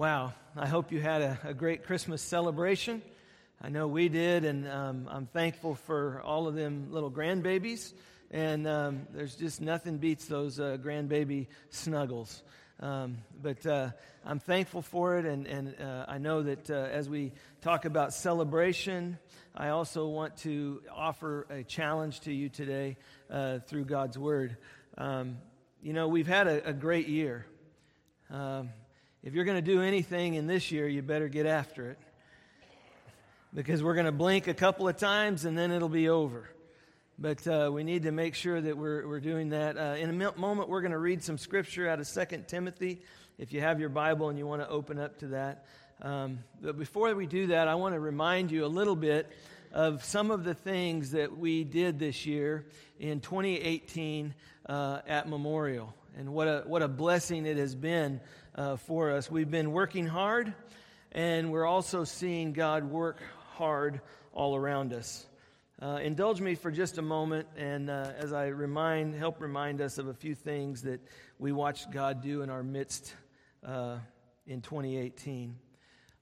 Wow, I hope you had a, a great Christmas celebration. I know we did, and um, I'm thankful for all of them little grandbabies. And um, there's just nothing beats those uh, grandbaby snuggles. Um, but uh, I'm thankful for it, and, and uh, I know that uh, as we talk about celebration, I also want to offer a challenge to you today uh, through God's Word. Um, you know, we've had a, a great year. Um, if you're going to do anything in this year, you better get after it. Because we're going to blink a couple of times and then it'll be over. But uh, we need to make sure that we're, we're doing that. Uh, in a moment, we're going to read some scripture out of 2 Timothy. If you have your Bible and you want to open up to that. Um, but before we do that, I want to remind you a little bit of some of the things that we did this year in 2018 uh, at Memorial. And what a, what a blessing it has been uh, for us. We've been working hard, and we're also seeing God work hard all around us. Uh, indulge me for just a moment, and uh, as I remind, help remind us of a few things that we watched God do in our midst uh, in 2018.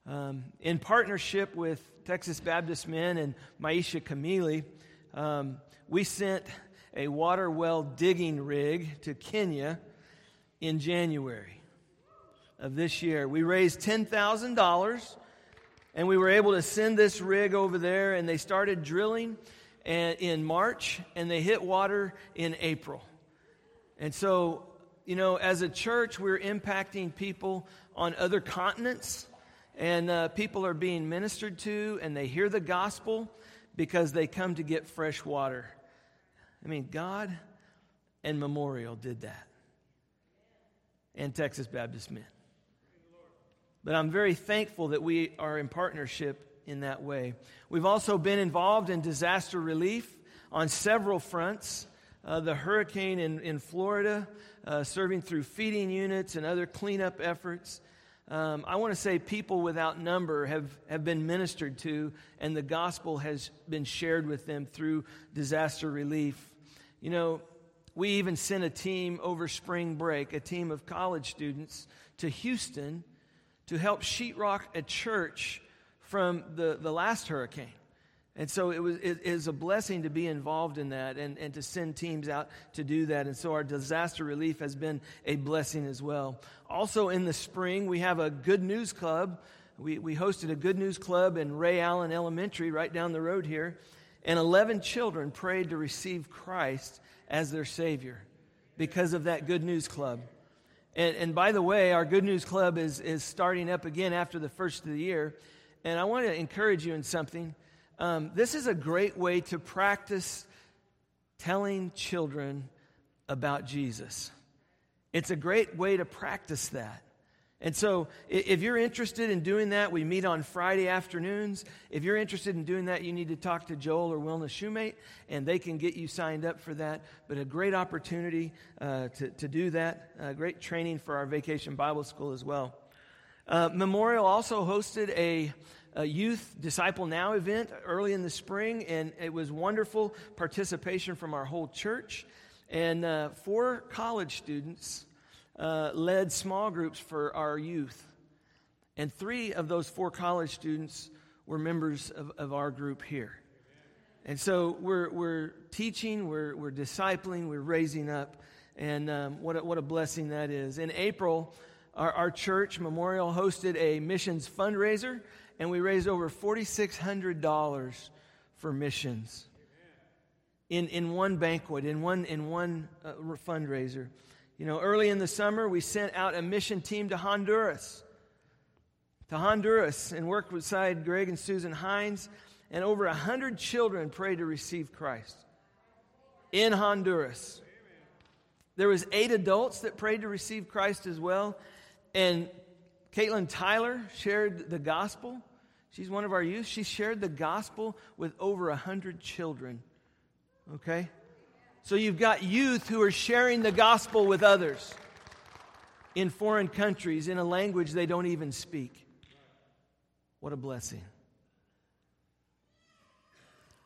Um, in partnership with Texas Baptist Men and Maisha Kamili, um, we sent a water well digging rig to Kenya in January of this year. We raised $10,000 and we were able to send this rig over there and they started drilling in March and they hit water in April. And so, you know, as a church, we're impacting people on other continents and uh, people are being ministered to and they hear the gospel because they come to get fresh water. I mean, God and Memorial did that. And Texas Baptist Men. But I'm very thankful that we are in partnership in that way. We've also been involved in disaster relief on several fronts. Uh, the hurricane in, in Florida, uh, serving through feeding units and other cleanup efforts. Um, I want to say people without number have, have been ministered to, and the gospel has been shared with them through disaster relief. You know, we even sent a team over spring break, a team of college students, to Houston to help sheetrock a church from the, the last hurricane. And so it was it is a blessing to be involved in that and, and to send teams out to do that. And so our disaster relief has been a blessing as well. Also in the spring, we have a good news club. We, we hosted a good news club in Raye-Allen Elementary right down the road here. And 11 children prayed to receive Christ as their Savior because of that good news club. And, and by the way, our Good News Club is, is starting up again after the first of the year. And I want to encourage you in something. Um, this is a great way to practice telling children about Jesus. It's a great way to practice that. And so, if you're interested in doing that, we meet on Friday afternoons. If you're interested in doing that, you need to talk to Joel or Wilna Shoemate, and they can get you signed up for that. But a great opportunity uh, to, to do that. Uh, great training for our vacation Bible school as well. Uh, Memorial also hosted a, a, youth Disciple Now event early in the spring, and it was wonderful participation from our whole church. And uh, four college students uh, led small groups for our youth. And three of those four college students were members of, of our group here. And so we're, we're teaching, we're, we're discipling, we're raising up. And um, what, a, what a blessing that is. In April, our, our church, Memorial, hosted a missions fundraiser, and we raised over $4,600 for missions in, in one banquet, in one, in one uh, fundraiser. You know, early in the summer, we sent out a mission team to Honduras. To Honduras and worked beside Greg and Susan Hines, and over 100 children prayed to receive Christ in Honduras. There was eight adults that prayed to receive Christ as well. And Caitlin Tyler shared the gospel. She's one of our youth. She shared the gospel with over 100 children. Okay? So you've got youth who are sharing the gospel with others in foreign countries in a language they don't even speak. What a blessing.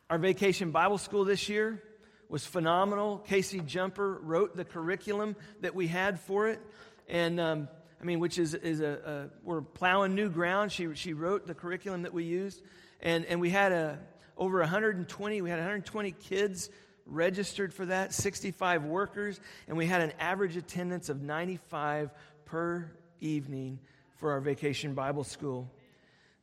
Our vacation Bible school this year was phenomenal. Casey Jumper wrote the curriculum that we had for it. And um, I mean, which is, is a, a, we're plowing new ground. She, she wrote the curriculum that we used. And, and we had a, over 120, we had 120 kids registered for that, 65 workers, and we had an average attendance of 95 per evening for our vacation Bible school.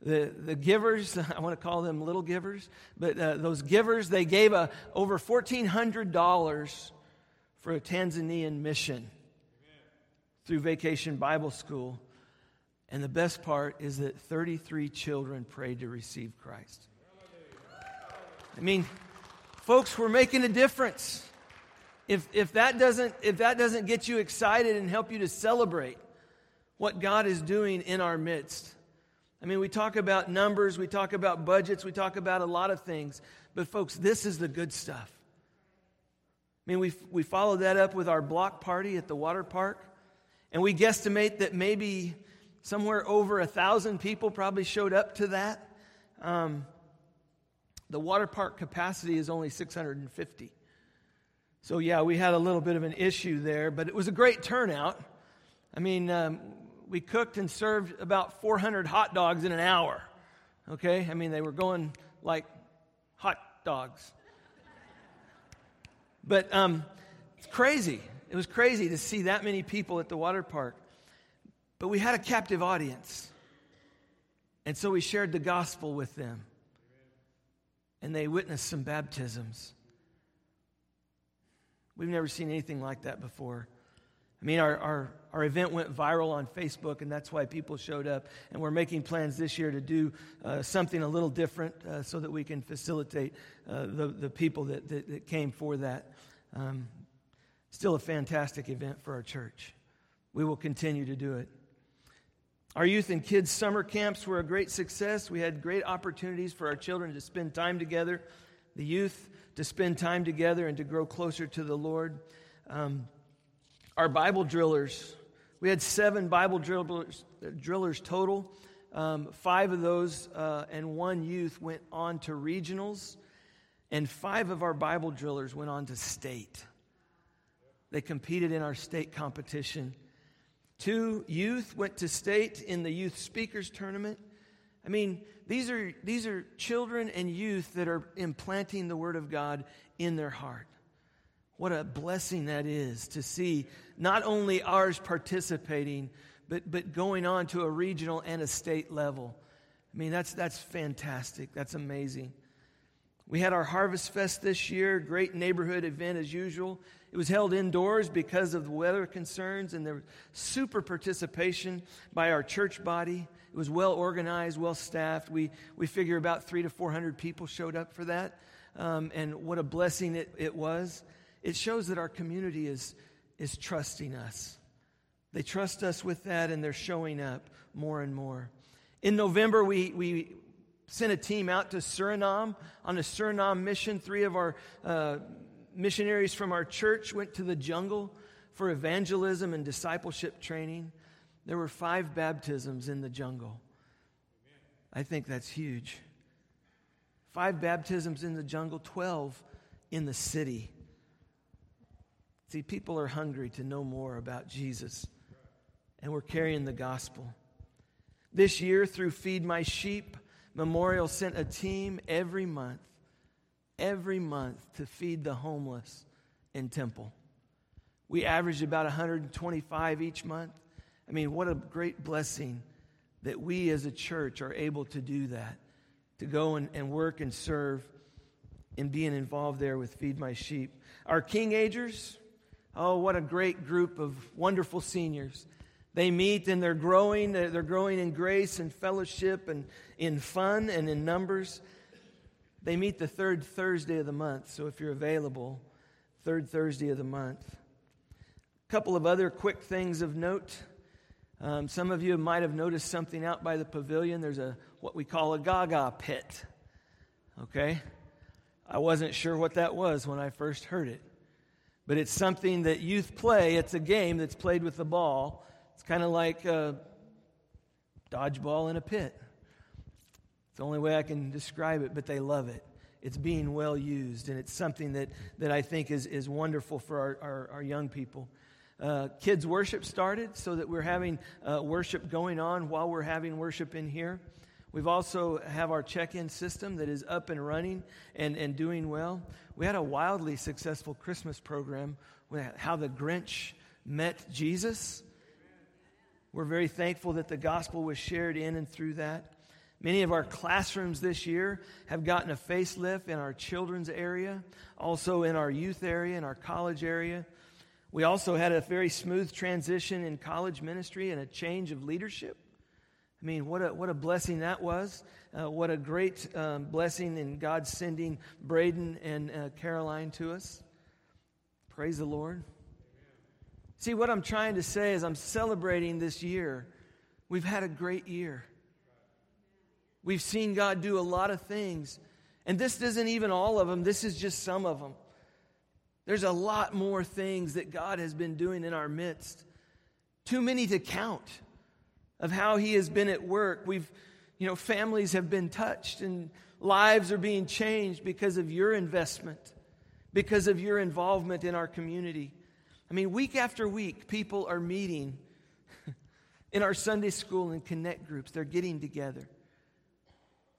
The, the givers, I want to call them little givers, but uh, those givers, they gave a, over $1,400 for a Tanzanian mission through Vacation Bible School. And the best part is that 33 children prayed to receive Christ. I mean, folks, we're making a difference. If, if, that doesn't, if that doesn't get you excited and help you to celebrate what God is doing in our midst, I mean, we talk about numbers, we talk about budgets, we talk about a lot of things, but folks, this is the good stuff. I mean, we, we followed that up with our block party at the water park, and we guesstimate that maybe somewhere over a thousand people probably showed up to that. Um, the water park capacity is only 650. So, yeah, we had a little bit of an issue there, but it was a great turnout. I mean, um, we cooked and served about 400 hot dogs in an hour. Okay? I mean, they were going like hot dogs. But um, it's crazy. It was crazy to see that many people at the water park. But we had a captive audience. And so we shared the gospel with them. And they witnessed some baptisms. We've never seen anything like that before. I mean, our, our, our event went viral on Facebook, and that's why people showed up. And we're making plans this year to do uh, something a little different uh, so that we can facilitate uh, the, the people that, that, that, came for that. Um, still a fantastic event for our church. We will continue to do it. Our youth and kids' summer camps were a great success. We had great opportunities for our children to spend time together, the youth to spend time together and to grow closer to the Lord. Um, our Bible drillers. We had seven Bible drillers, drillers total. Um, five of those uh, and one youth went on to regionals, and five of our Bible drillers went on to state. They competed in our state competition. Two youth went to state in the youth speakers tournament. I mean, these are, these are children and youth that are implanting the Word of God in their heart. What a blessing that is to see not only ours participating, but, but going on to a regional and a state level. I mean, that's, that's fantastic. That's amazing. We had our Harvest Fest this year, great neighborhood event as usual. It was held indoors because of the weather concerns, and was super participation by our church body. It was well organized, well staffed. We, we figure about three to 400 people showed up for that, um, and what a blessing it, it was it shows that our community is, is trusting us. They trust us with that, and they're showing up more and more. In November, we, we sent a team out to Suriname on a Suriname mission. Three of our uh, missionaries from our church went to the jungle for evangelism and discipleship training. There were five baptisms in the jungle. I think that's huge. Five baptisms in the jungle, 12 in the city. See, people are hungry to know more about Jesus, and we're carrying the gospel. This year, through Feed My Sheep, Memorial sent a team every month, every month to feed the homeless in Temple. We averaged about 125 each month. I mean, what a great blessing that we as a church are able to do that, to go and, and work and serve and being involved there with Feed My Sheep. Our Keenagers, Oh, what a great group of wonderful seniors. They meet and they're growing. They're growing in grace and fellowship and in fun and in numbers. They meet the third Thursday of the month. So if you're available, third Thursday of the month. A couple of other quick things of note. Um, some of you might have noticed something out by the pavilion. There's a what we call a gaga pit. Okay? I wasn't sure what that was when I first heard it but it's something that youth play. It's a game that's played with the ball. It's kind of like a dodgeball in a pit. The only way I can describe it, but they love it. It's being well used, and it's something that, that I think is, is wonderful for our, our, our young people. uh, kids' worship started so that we're having uh, worship going on while we're having worship in here. We've also have our check-in system that is up and running and, and doing well. We had a wildly successful Christmas program with how the Grinch met Jesus. We're very thankful that the gospel was shared in and through that. Many of our classrooms this year have gotten a facelift in our children's area, also in our youth area, in our college area. We also had a very smooth transition in college ministry and a change of leadership. I mean, what a, what a blessing that was. Uh, what a great um, blessing in God sending Braden and uh, Caroline to us. Praise the Lord. See, what I'm trying to say is I'm celebrating this year. We've had a great year. We've seen God do a lot of things. And this isn't even all of them, this is just some of them. There's a lot more things that God has been doing in our midst. Too many to count of how He has been at work. We've, you know, families have been touched and lives are being changed because of your investment, because of your involvement in our community. I mean, week after week, people are meeting in our Sunday school and connect groups. They're getting together.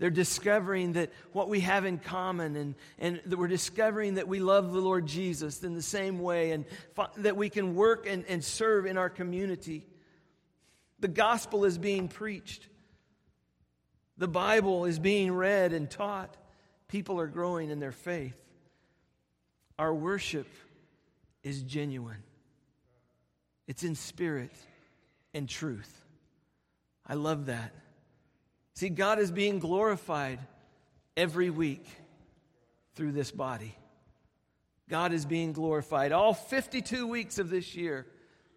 They're discovering that what we have in common, and, and that we're discovering that we love the Lord Jesus in the same way, and that we can work and, and serve in our community. The gospel is being preached, the Bible is being read and taught. People are growing in their faith. Our worship is genuine, it's in spirit and truth. I love that. See, God is being glorified every week through this body. God is being glorified all 52 weeks of this year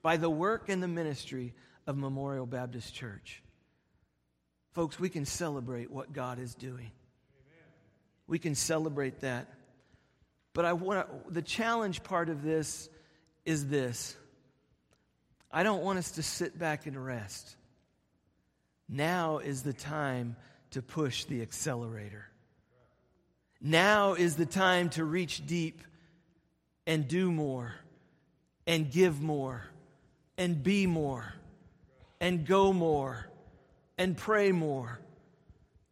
by the work and the ministry of Memorial Baptist Church. Folks, we can celebrate what God is doing. We can celebrate that. But I want the challenge part of this is this. I don't want us to sit back and rest. Now is the time to push the accelerator. Now is the time to reach deep and do more and give more and be more and go more and pray more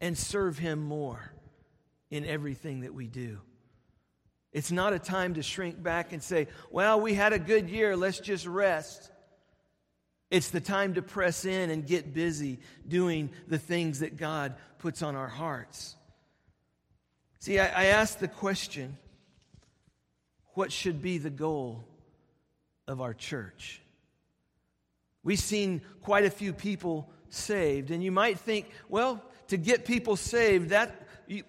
and serve Him more in everything that we do. It's not a time to shrink back and say, well, we had a good year, let's just rest. It's the time to press in and get busy doing the things that God puts on our hearts. See, I, I asked the question what should be the goal of our church? We've seen quite a few people saved, and you might think, well, to get people saved, that you,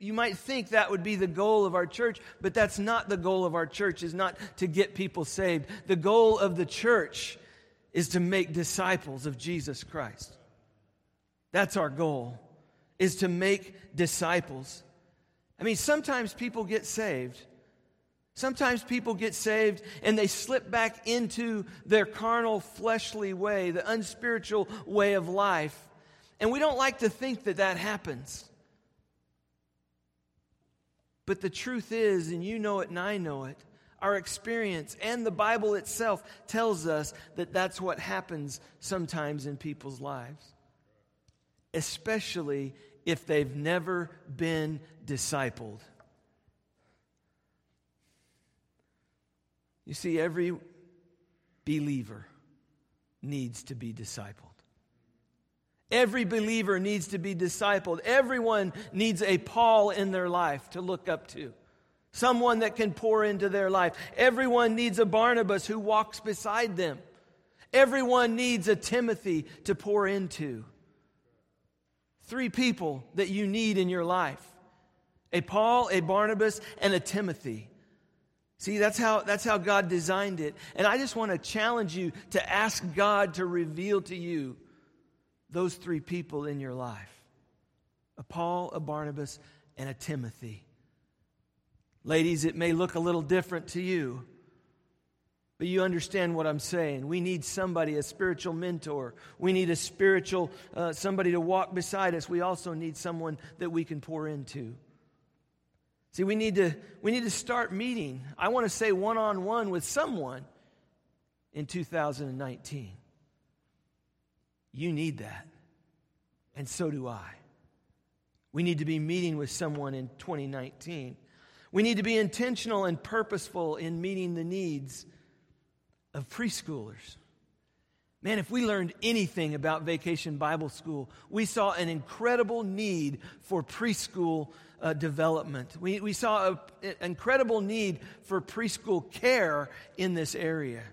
you might think that would be the goal of our church, but that's not the goal of our church, is not to get people saved. The goal of the church is to make disciples of Jesus Christ. That's our goal, is to make disciples. I mean, sometimes people get saved. Sometimes people get saved and they slip back into their carnal, fleshly way, the unspiritual way of life. And we don't like to think that that happens. But the truth is, and you know it and I know it, our experience and the Bible itself tells us that that's what happens sometimes in people's lives, especially if they've never been discipled. You see, every believer needs to be discipled. Every believer needs to be discipled. Everyone needs a Paul in their life to look up to someone that can pour into their life. Everyone needs a Barnabas who walks beside them. Everyone needs a Timothy to pour into. Three people that you need in your life a Paul, a Barnabas, and a Timothy. See, that's how, that's how God designed it. And I just want to challenge you to ask God to reveal to you those three people in your life a Paul, a Barnabas, and a Timothy. Ladies, it may look a little different to you, but you understand what I'm saying. We need somebody, a spiritual mentor. We need a spiritual, uh, somebody to walk beside us. We also need someone that we can pour into. See, we need to, we need to start meeting. I want to say one on one with someone in 2019. You need that. And so do I. We need to be meeting with someone in 2019. We need to be intentional and purposeful in meeting the needs of preschoolers. Man, if we learned anything about Vacation Bible School, we saw an incredible need for preschool uh, development. We, we saw an incredible need for preschool care in this area.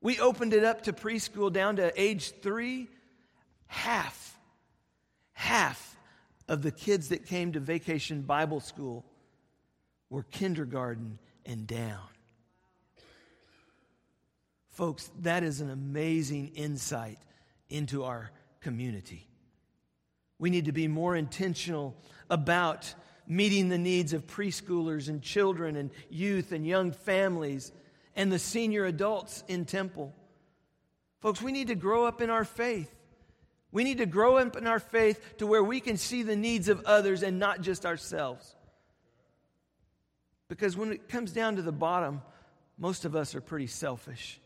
We opened it up to preschool down to age three. Half, half of the kids that came to Vacation Bible School were kindergarten and down. Folks, that is an amazing insight into our community. We need to be more intentional about meeting the needs of preschoolers and children and youth and young families and the senior adults in temple. Folks, we need to grow up in our faith. We need to grow up in our faith to where we can see the needs of others and not just ourselves. Because when it comes down to the bottom, most of us are pretty selfish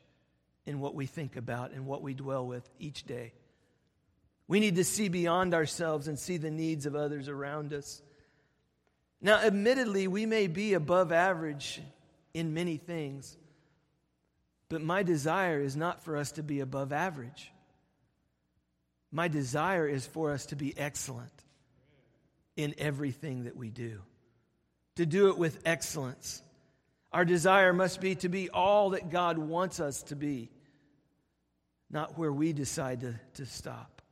in what we think about and what we dwell with each day. We need to see beyond ourselves and see the needs of others around us. Now, admittedly, we may be above average in many things, but my desire is not for us to be above average. My desire is for us to be excellent in everything that we do, to do it with excellence. Our desire must be to be all that God wants us to be not where we decide to, to stop.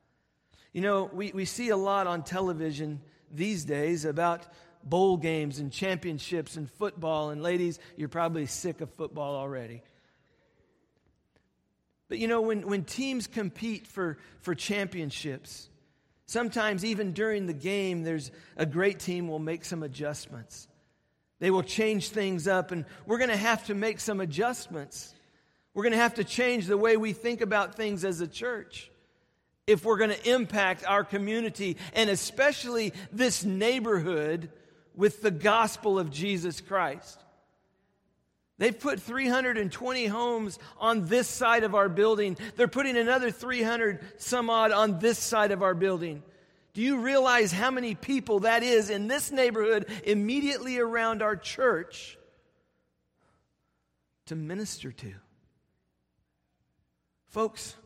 You know, we, we see a lot on television these days about bowl games and championships and football. And ladies, you're probably sick of football already. But you know, when, when teams compete for, for championships, sometimes even during the game, there's a great team will make some adjustments. They will change things up, and we're going to have to make some adjustments. We're going to have to change the way we think about things as a church if we're going to impact our community and especially this neighborhood with the gospel of Jesus Christ. They've put 320 homes on this side of our building. They're putting another 300 some odd on this side of our building. Do you realize how many people that is in this neighborhood immediately around our church to minister to? Folks,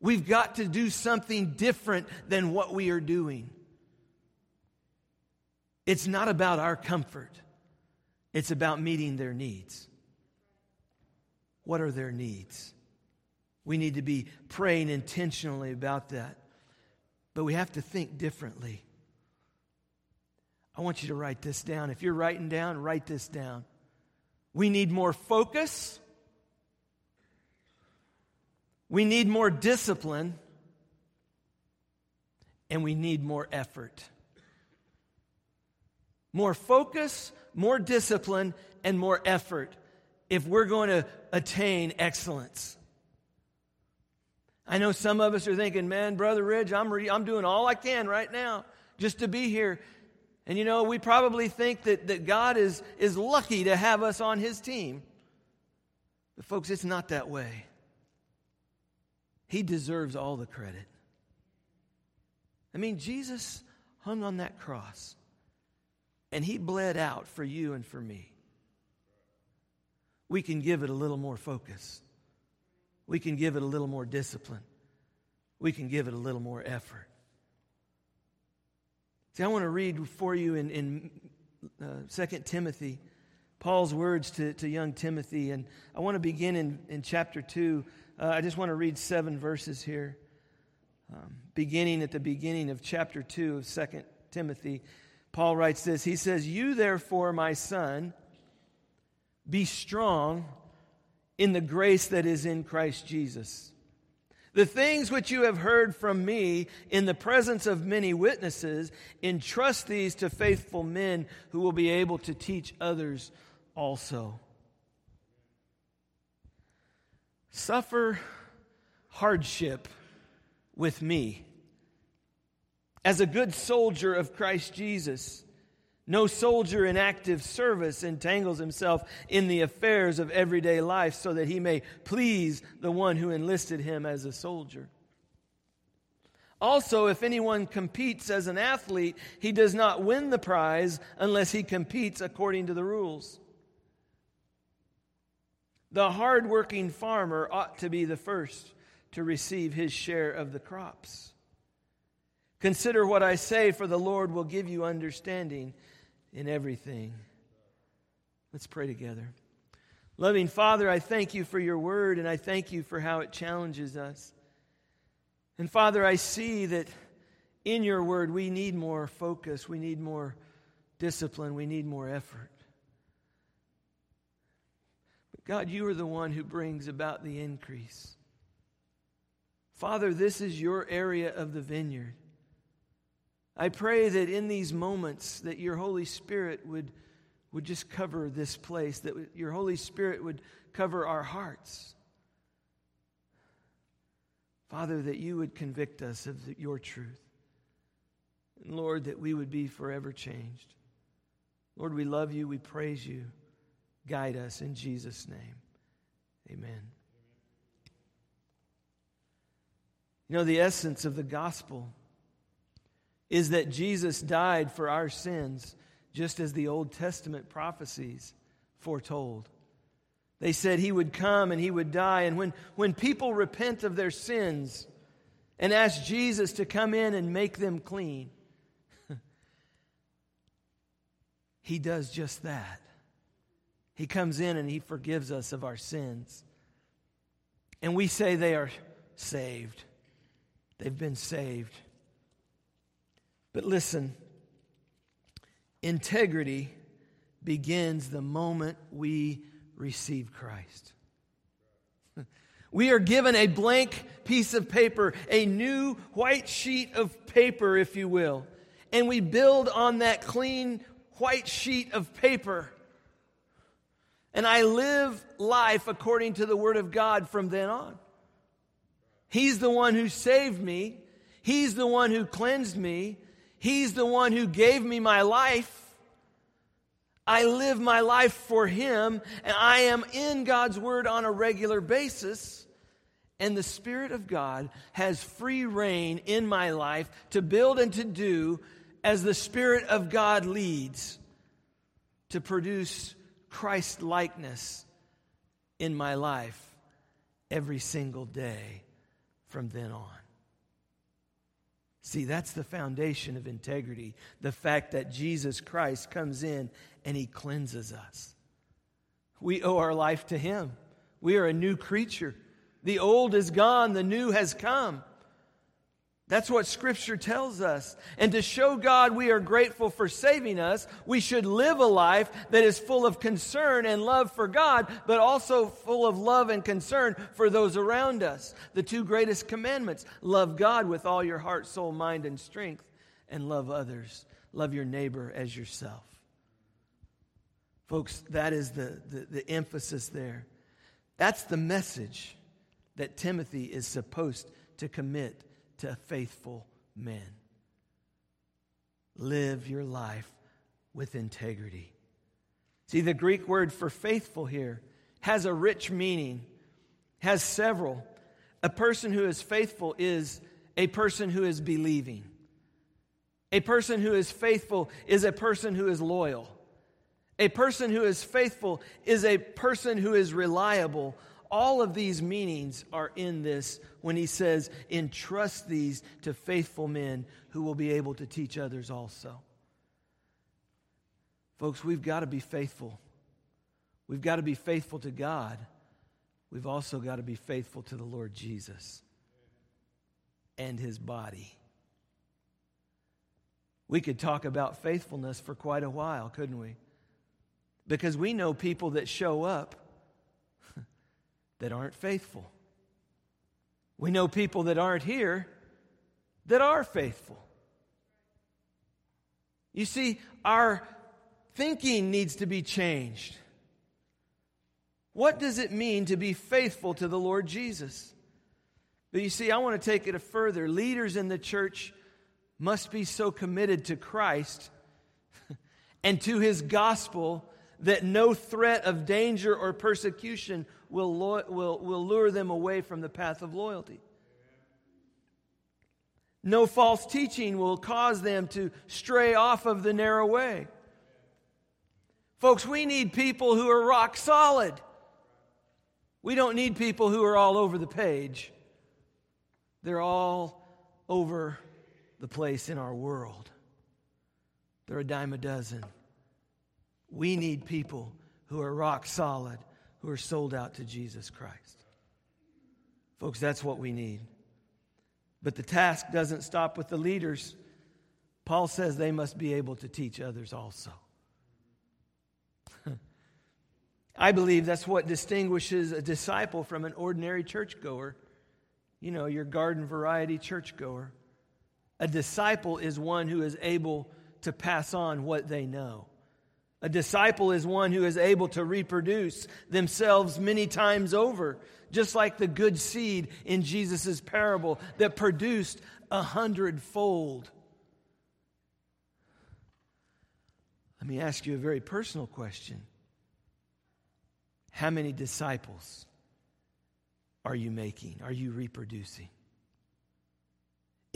we've got to do something different than what we are doing. It's not about our comfort, it's about meeting their needs. What are their needs? We need to be praying intentionally about that. But we have to think differently. I want you to write this down. If you're writing down, write this down. We need more focus we need more discipline and we need more effort. More focus, more discipline, and more effort if we're going to attain excellence. I know some of us are thinking, man, Brother Ridge, I'm, re- I'm doing all I can right now just to be here. And you know, we probably think that, that God is, is lucky to have us on his team. But, folks, it's not that way. He deserves all the credit. I mean, Jesus hung on that cross and he bled out for you and for me. We can give it a little more focus. We can give it a little more discipline. We can give it a little more effort. See, I want to read for you in, in uh, 2 Timothy, Paul's words to, to young Timothy. And I want to begin in, in chapter 2 uh, I just want to read seven verses here, um, beginning at the beginning of chapter 2 of 2 Timothy. Paul writes this He says, You therefore, my son, be strong in the grace that is in Christ Jesus. The things which you have heard from me in the presence of many witnesses, entrust these to faithful men who will be able to teach others also. Suffer hardship with me. As a good soldier of Christ Jesus, No soldier in active service entangles himself in the affairs of everyday life so that he may please the one who enlisted him as a soldier. Also, if anyone competes as an athlete, he does not win the prize unless he competes according to the rules. The hardworking farmer ought to be the first to receive his share of the crops. Consider what I say, for the Lord will give you understanding in everything. Let's pray together. Loving Father, I thank you for your word and I thank you for how it challenges us. And Father, I see that in your word we need more focus, we need more discipline, we need more effort. But God, you are the one who brings about the increase. Father, this is your area of the vineyard. I pray that in these moments that your Holy Spirit would, would just cover this place, that your Holy Spirit would cover our hearts. Father, that you would convict us of your truth. And Lord, that we would be forever changed. Lord, we love you. We praise you. Guide us in Jesus' name. Amen. You know, the essence of the gospel is that Jesus died for our sins, just as the Old Testament prophecies foretold. They said he would come and he would die. And when, when people repent of their sins and ask Jesus to come in and make them clean, he does just that. He comes in and he forgives us of our sins. And we say they are saved. They've been saved. But listen, integrity begins the moment we receive Christ. We are given a blank piece of paper, a new white sheet of paper, if you will, and we build on that clean white sheet of paper. And I live life according to the Word of God from then on. He's the one who saved me. He's the one who cleansed me. He's the one who gave me my life. I live my life for Him, and I am in God's Word on a regular basis. And the Spirit of God has free reign in my life to build and to do as the Spirit of God leads to produce Christ likeness in my life every single day from then on. See, that's the foundation of integrity the fact that Jesus Christ comes in and he cleanses us. We owe our life to him. We are a new creature. The old is gone, the new has come. That's what Scripture tells us. And to show God we are grateful for saving us, we should live a life that is full of concern and love for God, but also full of love and concern for those around us. The two greatest commandments love God with all your heart, soul, mind, and strength, and love others. Love your neighbor as yourself. Folks, that is the, the, the emphasis there. That's the message that Timothy is supposed to commit to faithful men. Live your life with integrity. See, the Greek word for faithful here has a rich meaning, has several. A person who is faithful is a person who is believing. A person who is faithful is a person who is loyal. A person who is faithful is a person who is reliable, all of these meanings are in this when he says, entrust these to faithful men who will be able to teach others also. Folks, we've got to be faithful. We've got to be faithful to God. We've also got to be faithful to the Lord Jesus and his body. We could talk about faithfulness for quite a while, couldn't we? Because we know people that show up that aren't faithful. We know people that aren't here that are faithful. You see, our thinking needs to be changed. What does it mean to be faithful to the Lord Jesus? But you see, I want to take it a further. Leaders in the church must be so committed to Christ and to his gospel that no threat of danger or persecution will, lo- will, will lure them away from the path of loyalty. No false teaching will cause them to stray off of the narrow way. Folks, we need people who are rock solid. We don't need people who are all over the page. They're all over the place in our world. They're a dime a dozen. We need people who are rock solid, who are sold out to Jesus Christ. Folks, that's what we need. But the task doesn't stop with the leaders. Paul says they must be able to teach others also. I believe that's what distinguishes a disciple from an ordinary churchgoer. You know, your garden variety churchgoer. A disciple is one who is able to pass on what they know. A disciple is one who is able to reproduce themselves many times over, just like the good seed in Jesus' parable that produced a hundredfold. Let me ask you a very personal question How many disciples are you making? Are you reproducing?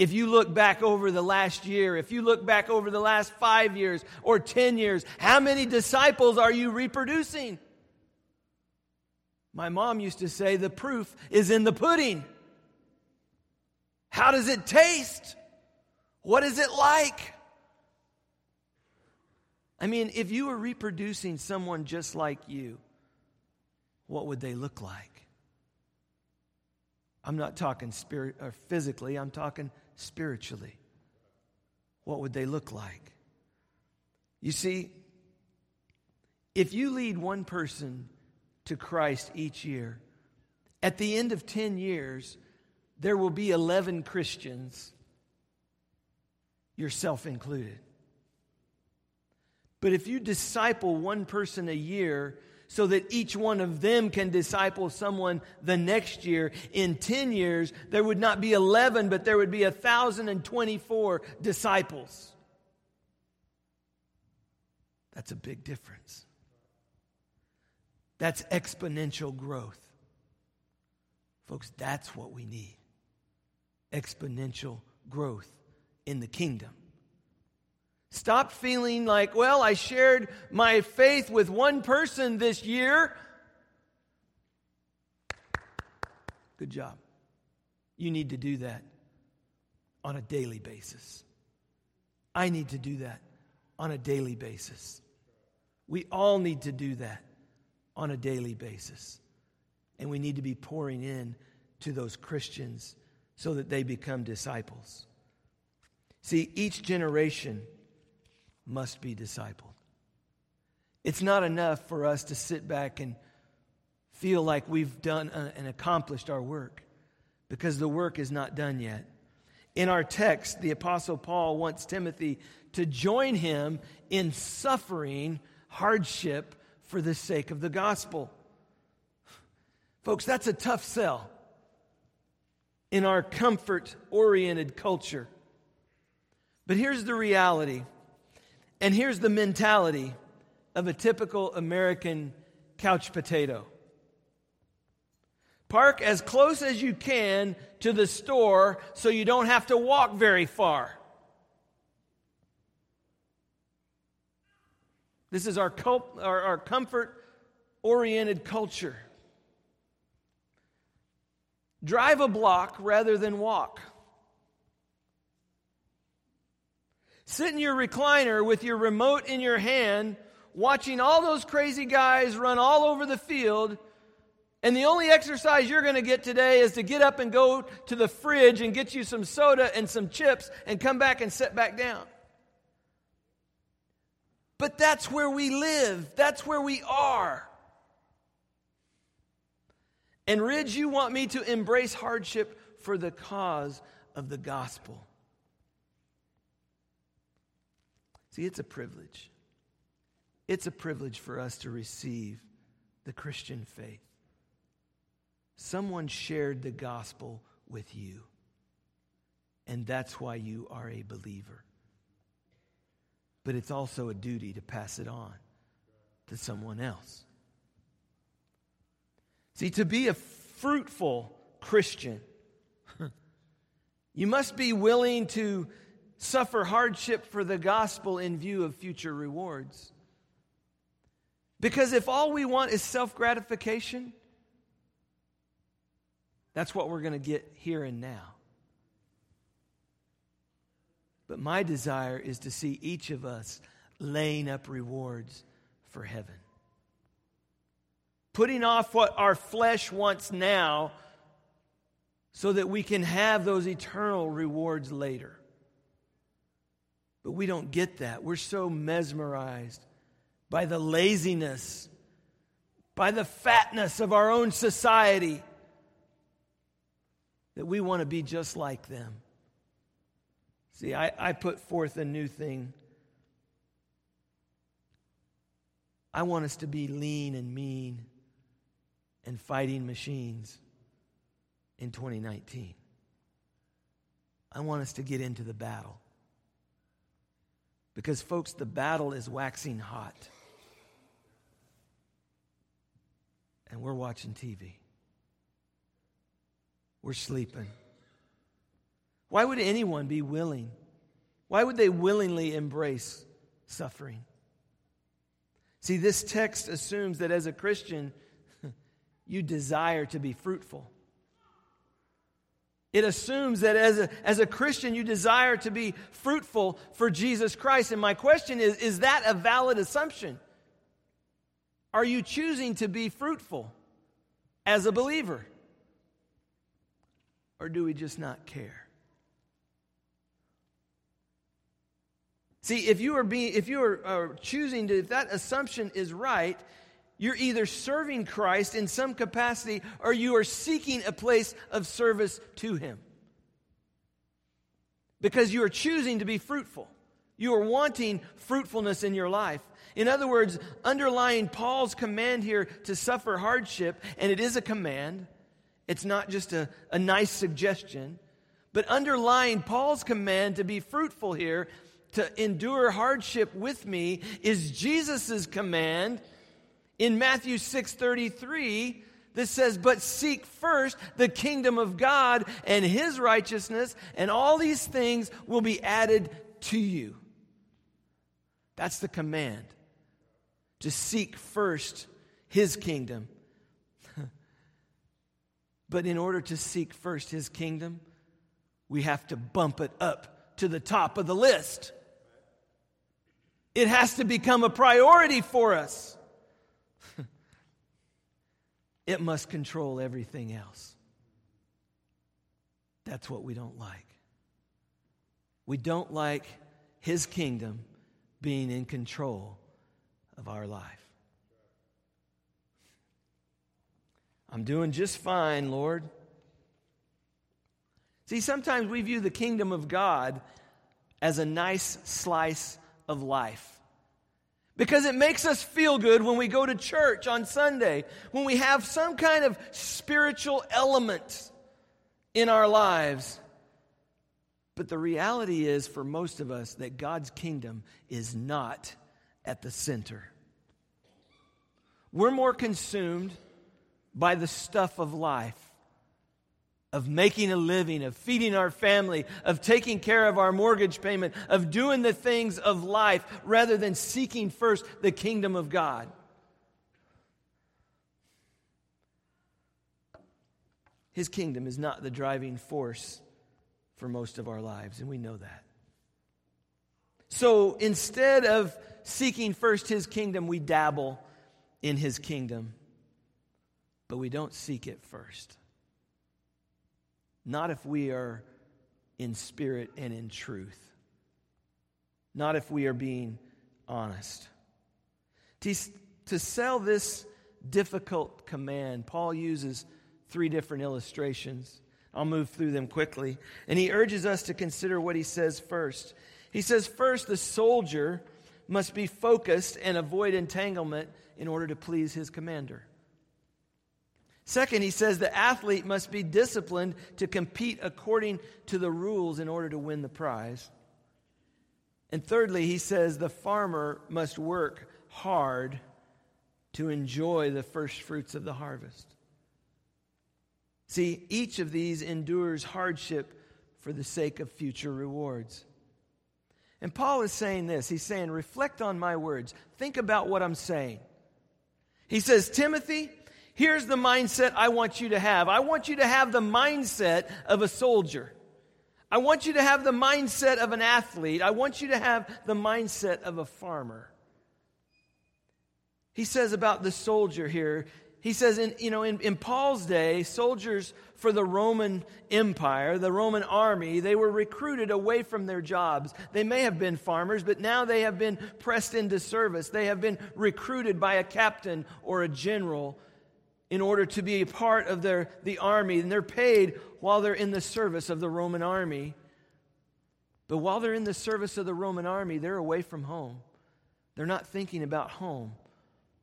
If you look back over the last year, if you look back over the last five years or 10 years, how many disciples are you reproducing? My mom used to say the proof is in the pudding. How does it taste? What is it like? I mean, if you were reproducing someone just like you, what would they look like? I'm not talking spirit or physically, I'm talking spiritually. What would they look like? You see, if you lead one person to Christ each year, at the end of 10 years, there will be 11 Christians, yourself included. But if you disciple one person a year, so that each one of them can disciple someone the next year. In 10 years, there would not be 11, but there would be 1,024 disciples. That's a big difference. That's exponential growth. Folks, that's what we need exponential growth in the kingdom. Stop feeling like, well, I shared my faith with one person this year. Good job. You need to do that on a daily basis. I need to do that on a daily basis. We all need to do that on a daily basis. And we need to be pouring in to those Christians so that they become disciples. See, each generation must be discipled. It's not enough for us to sit back and feel like we've done uh, and accomplished our work because the work is not done yet. In our text, the Apostle Paul wants Timothy to join him in suffering hardship for the sake of the gospel. Folks, that's a tough sell in our comfort oriented culture. But here's the reality and here's the mentality of a typical American couch potato park as close as you can to the store so you don't have to walk very far. This is our, our, our comfort oriented culture. Drive a block rather than walk. Sit in your recliner with your remote in your hand, watching all those crazy guys run all over the field. And the only exercise you're going to get today is to get up and go to the fridge and get you some soda and some chips and come back and sit back down. But that's where we live, that's where we are. And Ridge, you want me to embrace hardship for the cause of the gospel. See, it's a privilege. It's a privilege for us to receive the Christian faith. Someone shared the gospel with you, and that's why you are a believer. but it's also a duty to pass it on to someone else. See, to be a fruitful Christian, you must be willing to suffer hardship for the gospel in view of future rewards. Because if all we want is self gratification, that's what we're going to get here and now. But my desire is to see each of us laying up rewards for heaven. Putting off what our flesh wants now so that we can have those eternal rewards later. But we don't get that. We're so mesmerized by the laziness, by the fatness of our own society that we want to be just like them. See, I, I put forth a new thing. I want us to be lean and mean and fighting machines in 2019. I want us to get into the battle. Because, folks, the battle is waxing hot. And we're watching TV. We're sleeping. Why would anyone be willing? Why would they willingly embrace suffering? See, this text assumes that as a Christian, you desire to be fruitful. It assumes that as a, as a Christian, you desire to be fruitful for Jesus Christ. And my question is is that a valid assumption? Are you choosing to be fruitful as a believer? Or do we just not care? See, if you are being, if you are, are choosing to, if that assumption is right, you're either serving Christ in some capacity or you are seeking a place of service to Him. Because you are choosing to be fruitful. You are wanting fruitfulness in your life. In other words, underlying Paul's command here to suffer hardship, and it is a command, it's not just a, a nice suggestion, but underlying Paul's command to be fruitful here to endure hardship with me is Jesus' command in Matthew 6:33 this says, But seek first the kingdom of God and his righteousness, and all these things will be added to you. That's the command to seek first his kingdom. but in order to seek first his kingdom, we have to bump it up to the top of the list. It has to become a priority for us. it must control everything else. That's what we don't like. We don't like His kingdom being in control of our life. I'm doing just fine, Lord. See, sometimes we view the kingdom of God as a nice slice of life. Because it makes us feel good when we go to church on Sunday, when we have some kind of spiritual element in our lives. But the reality is, for most of us, that God's kingdom is not at the center. We're more consumed by the stuff of life of making a living, of feeding our family, of taking care of our mortgage payment, of doing the things of life rather than seeking first the kingdom of God. His kingdom is not the driving force for most of our lives, and we know that. So instead of seeking first his kingdom, we dabble in his kingdom, but we don't seek it first. Not if we are in spirit and in truth. Not if we are being honest. To, to sell this difficult command, Paul uses three different illustrations. I'll move through them quickly. And he urges us to consider what he says first. He says, first, the soldier must be focused and avoid entanglement in order to please his commander. Second, he says the athlete must be disciplined to compete according to the rules in order to win the prize. And thirdly, he says the farmer must work hard to enjoy the first fruits of the harvest. See, each of these endures hardship for the sake of future rewards. And Paul is saying this he's saying, reflect on my words, think about what I'm saying. He says, Timothy, here's the mindset I want you to have. I want you to have the mindset of a soldier. I want you to have the mindset of an athlete. I want you to have the mindset of a farmer. He says about the soldier here, he says, in, you know, in, in Paul's day, soldiers for the Roman Empire, the Roman army, they were recruited away from their jobs. They may have been farmers, but now they have been pressed into service. They have been recruited by a captain or a general in order to be a part of their, the army, and they're paid while they're in the service of the Roman army. But while they're in the service of the Roman army, they're away from home. They're not thinking about home.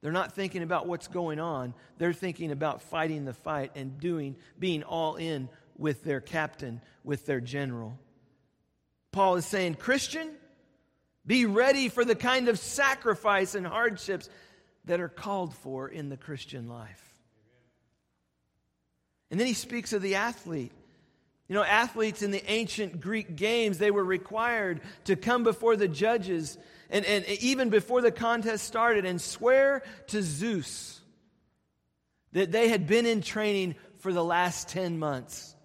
They're not thinking about what's going on. They're thinking about fighting the fight and doing being all in with their captain, with their general. Paul is saying, "Christian, be ready for the kind of sacrifice and hardships that are called for in the Christian life." And then he speaks of the athlete. You know, athletes in the ancient Greek games, they were required to come before the judges and, and even before the contest started and swear to Zeus that they had been in training for the last 10 months.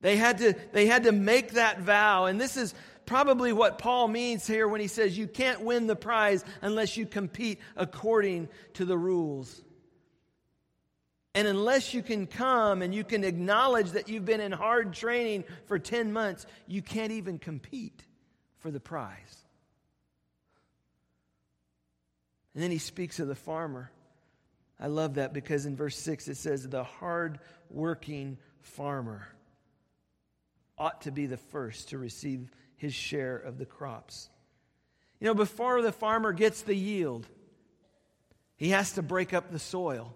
They had to, they had to make that vow. And this is probably what Paul means here when he says you can't win the prize unless you compete according to the rules. And unless you can come and you can acknowledge that you've been in hard training for 10 months, you can't even compete for the prize. And then he speaks of the farmer. I love that because in verse 6 it says, the hard working farmer ought to be the first to receive his share of the crops. You know, before the farmer gets the yield, he has to break up the soil.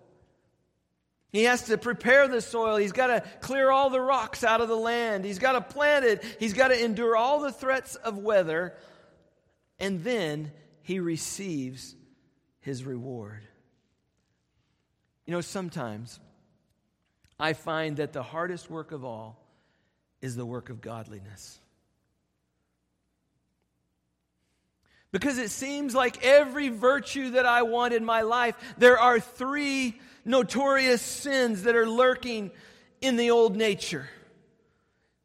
He has to prepare the soil. He's got to clear all the rocks out of the land. He's got to plant it. He's got to endure all the threats of weather. And then he receives his reward. You know, sometimes I find that the hardest work of all is the work of godliness. Because it seems like every virtue that I want in my life, there are three notorious sins that are lurking in the old nature.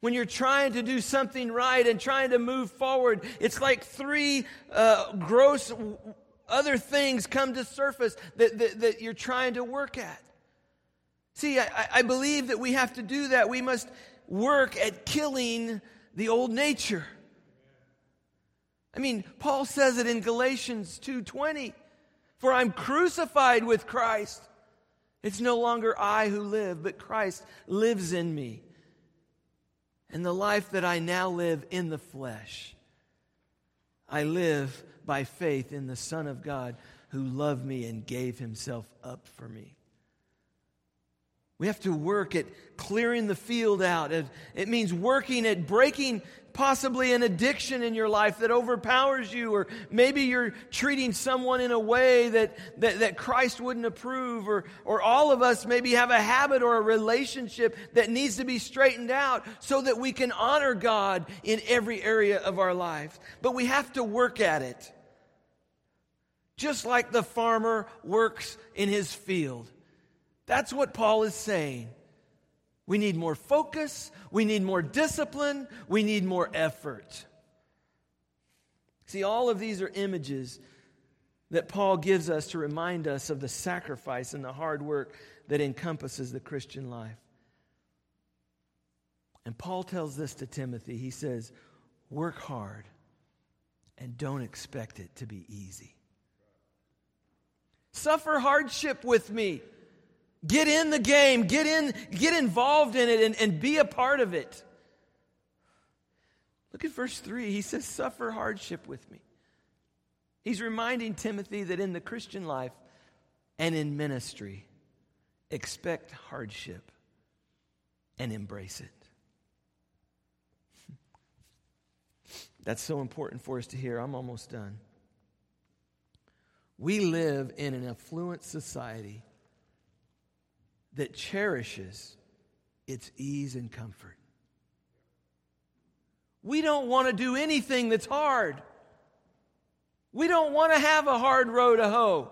When you're trying to do something right and trying to move forward, it's like three uh, gross other things come to surface that, that, that you're trying to work at. See, I, I believe that we have to do that. We must work at killing the old nature. I mean, Paul says it in Galatians 2:20, "For I'm crucified with Christ. It's no longer I who live, but Christ lives in me. And the life that I now live in the flesh, I live by faith in the Son of God who loved me and gave himself up for me. We have to work at clearing the field out. It means working at breaking possibly an addiction in your life that overpowers you, or maybe you're treating someone in a way that, that, that Christ wouldn't approve, or, or all of us maybe have a habit or a relationship that needs to be straightened out so that we can honor God in every area of our life. But we have to work at it. Just like the farmer works in his field. That's what Paul is saying. We need more focus. We need more discipline. We need more effort. See, all of these are images that Paul gives us to remind us of the sacrifice and the hard work that encompasses the Christian life. And Paul tells this to Timothy. He says, Work hard and don't expect it to be easy. Suffer hardship with me. Get in the game, get in, get involved in it and, and be a part of it. Look at verse 3. He says, Suffer hardship with me. He's reminding Timothy that in the Christian life and in ministry, expect hardship and embrace it. That's so important for us to hear. I'm almost done. We live in an affluent society that cherishes its ease and comfort. We don't want to do anything that's hard. We don't want to have a hard row to hoe.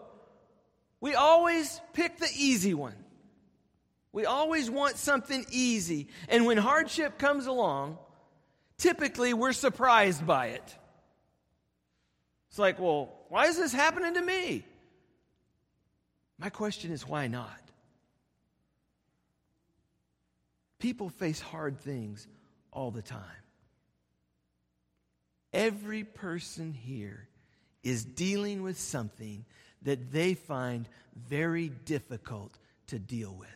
We always pick the easy one. We always want something easy. And when hardship comes along, typically we're surprised by it. It's like, well, why is this happening to me? My question is, why not? People face hard things all the time. Every person here is dealing with something that they find very difficult to deal with.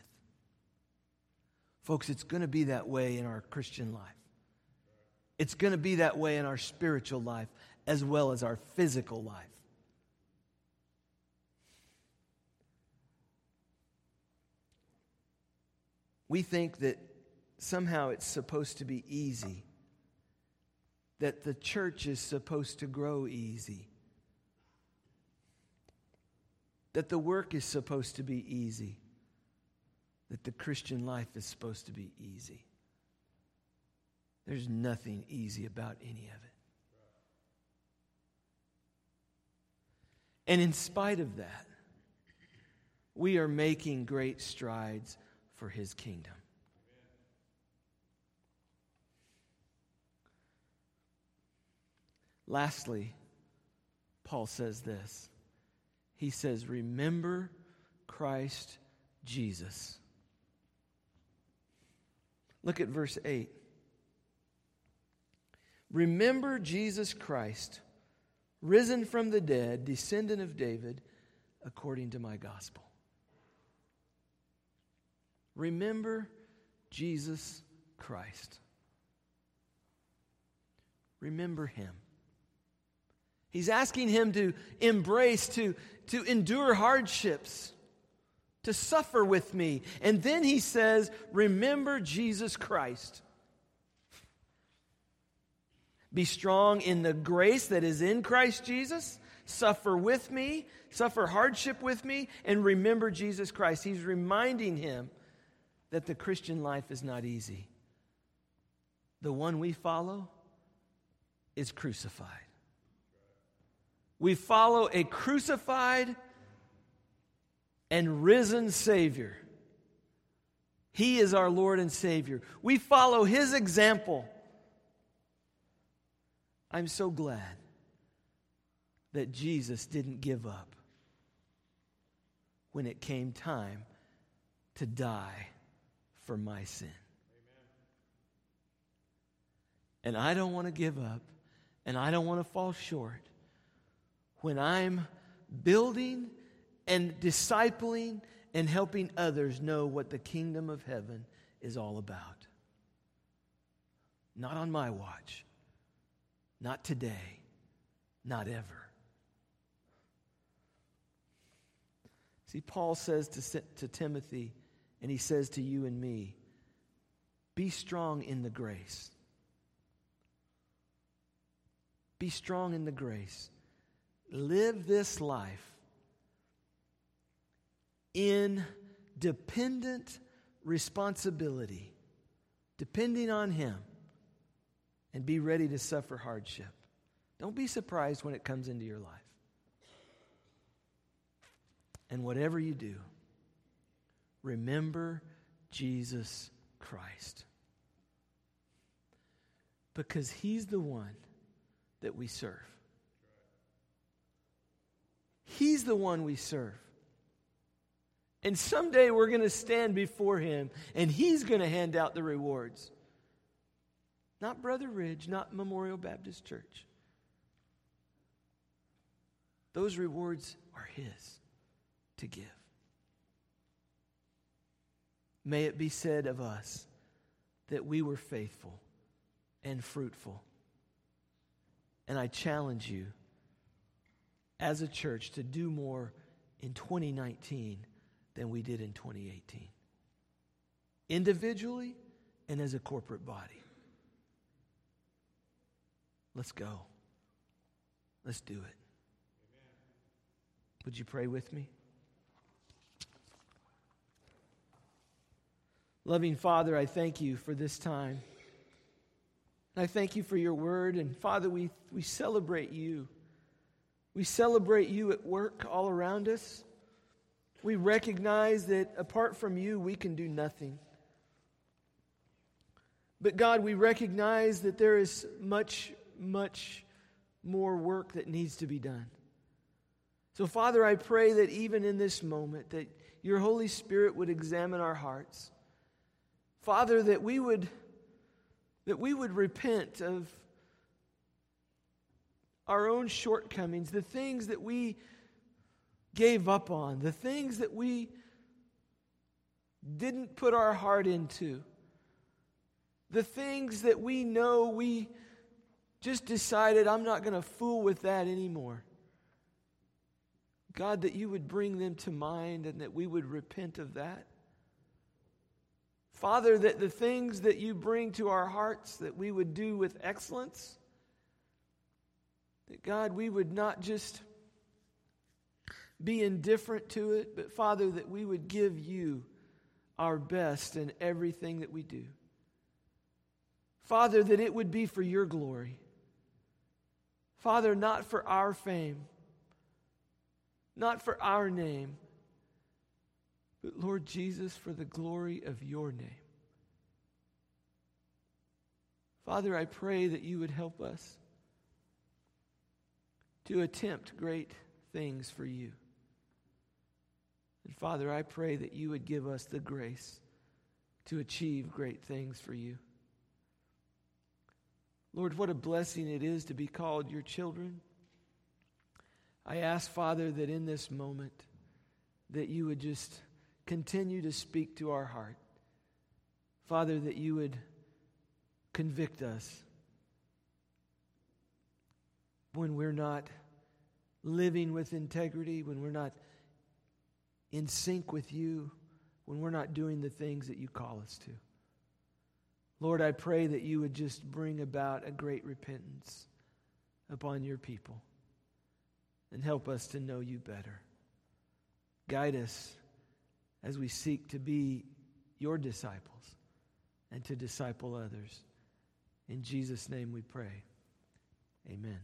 Folks, it's going to be that way in our Christian life. It's going to be that way in our spiritual life as well as our physical life. We think that somehow it's supposed to be easy, that the church is supposed to grow easy, that the work is supposed to be easy, that the Christian life is supposed to be easy. There's nothing easy about any of it. And in spite of that, we are making great strides for his kingdom. Lastly, Paul says this. He says, Remember Christ Jesus. Look at verse 8. Remember Jesus Christ, risen from the dead, descendant of David, according to my gospel. Remember Jesus Christ. Remember him. He's asking him to embrace, to, to endure hardships, to suffer with me. And then he says, Remember Jesus Christ. Be strong in the grace that is in Christ Jesus. Suffer with me, suffer hardship with me, and remember Jesus Christ. He's reminding him that the Christian life is not easy. The one we follow is crucified. We follow a crucified and risen Savior. He is our Lord and Savior. We follow His example. I'm so glad that Jesus didn't give up when it came time to die for my sin. And I don't want to give up, and I don't want to fall short when I'm building and discipling and helping others know what the kingdom of heaven is all about. Not on my watch, not today, not ever. See, Paul says to, to Timothy, and he says to you and me, be strong in the grace. Be strong in the grace. Live this life in dependent responsibility, depending on Him, and be ready to suffer hardship. Don't be surprised when it comes into your life. And whatever you do, remember Jesus Christ. Because He's the one that we serve. He's the one we serve. And someday we're going to stand before him and he's going to hand out the rewards. Not Brother Ridge, not Memorial Baptist Church. Those rewards are his to give. May it be said of us that we were faithful and fruitful. And I challenge you as a church to do more in 2019 than we did in 2018. Individually and as a corporate body. Let's go. Let's do it. Would you pray with me? Loving Father, I thank you for this time. I thank you for your word. And Father, we, we celebrate you. We celebrate you at work all around us. We recognize that apart from you, we can do nothing. But God, we recognize that there is much, much more work that needs to be done. So, Father, I pray that even in this moment, that your Holy Spirit would examine our hearts. Father, that we would, that we would repent of our own shortcomings, the things that we gave up on, the things that we didn't put our heart into, the things that we know we just decided, I'm not going to fool with that anymore. God, that you would bring them to mind and that we would repent of that. Father, that the things that you bring to our hearts that we would do with excellence, that God, we would not just be indifferent to it, but Father, that we would give you our best in everything that we do. Father, that it would be for your glory. Father, not for our fame, not for our name, but Lord Jesus, for the glory of your name. Father, I pray that you would help us to attempt great things for you. And Father, I pray that you would give us the grace to achieve great things for you. Lord, what a blessing it is to be called your children. I ask, Father, that in this moment, that you would just continue to speak to our heart. Father, that you would convict us when we're not living with integrity, when we're not in sync with you, when we're not doing the things that you call us to. Lord, I pray that you would just bring about a great repentance upon your people and help us to know you better. Guide us as we seek to be your disciples and to disciple others. In Jesus' name we pray. Amen.